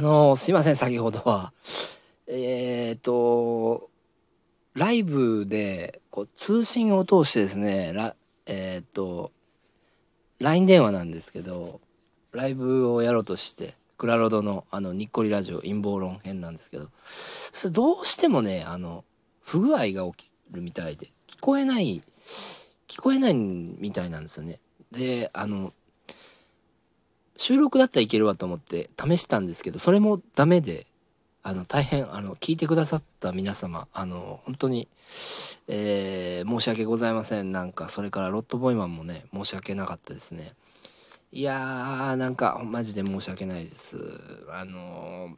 あのすいません先ほどは。えっ、とライブでこう通信を通してですねラえっ、と LINE 電話なんですけどライブをやろうとしてクラロドのあのにっこりラジオ陰謀論編なんですけどそれどうしてもねあの不具合が起きるみたいで聞こえない聞こえないみたいなんですよね。であの収録だったらいけるわと思って試したんですけどそれもダメであの大変あの聞いてくださった皆様あの本当に、えー、申し訳ございません。なんかそれからロットボイマンもね申し訳なかったですね。いやーなんかマジで申し訳ないです。あの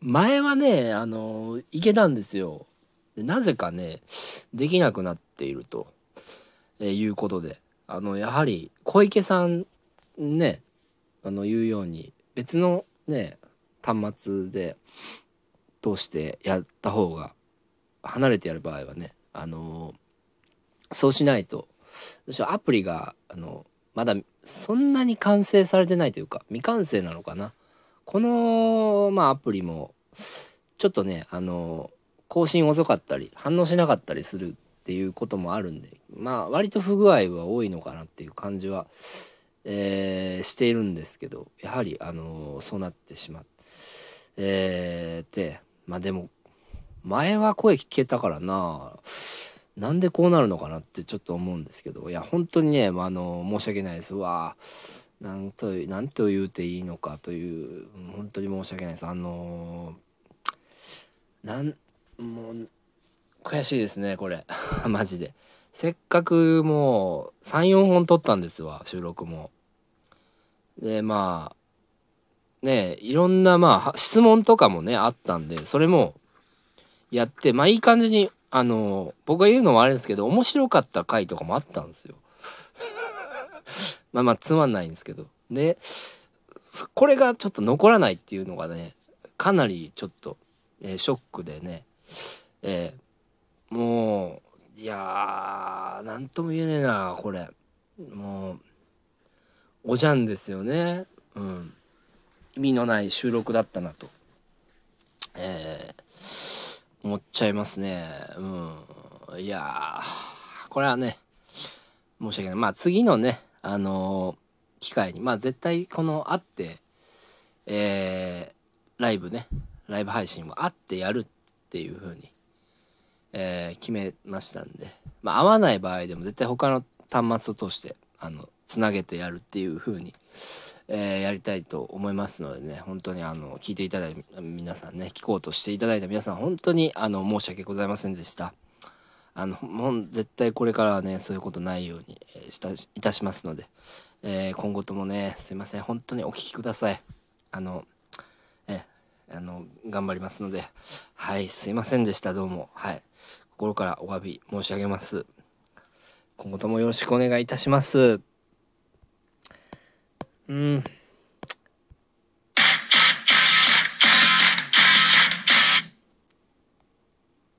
前はねあのいけたんですよ。でなぜかねできなくなっていると、えー、いうことで。あのやはり小池さんねあの言うように別のね端末で通してやった方が離れてやる場合はねあのそうしないとアプリがあのまだそんなに完成されてないというか未完成なのかな。このまあアプリもちょっとねあの更新遅かったり反応しなかったりするっていうこともあるんでまあ割と不具合は多いのかなっていう感じはえー、しているんですけどやはり、あのー、そうなってしまって、えー、でまあでも前は声聞けたからななんでこうなるのかなってちょっと思うんですけどいや本当にね、まあ、あの申し訳ないです。わなんとなんと言うていいのかという本当に申し訳ないです。あのなんもう悔しいですねこれ。マジで。せっかくもう34本撮ったんですわ収録も。でまあねいろんなまあ質問とかもねあったんでそれもやってまあいい感じにあの僕が言うのもあれですけど面白かった回とかもあったんですよ。まあまあつまんないんですけど。でこれがちょっと残らないっていうのがねかなりちょっと、えー、ショックでね、えー、もういやー、なんとも言えねえな、これ。もう、おじゃんですよね。うん。意味のない収録だったなと。えー、思っちゃいますね。うん。いやー、これはね、申し訳ない。まあ次のね、あのー、機会に、まあ絶対この会って、えー、ライブね、ライブ配信も会ってやるっていう風にえー、決めましたんで、まあ、合わない場合でも絶対他の端末を通してあのつなげてやるっていう風に、えー、やりたいと思いますのでね本当にあの聞いていただいた皆さんね聞こうとしていただいた皆さん本当にあの申し訳ございませんでした。あのもう絶対これからはねそういうことないように、え、したいたしますので、えー、今後ともねすいません本当にお聞きください。あのえあの頑張りますのではいすいませんでしたどうもはい心からお詫び申し上げます。今後ともよろしくお願いいたします。うん。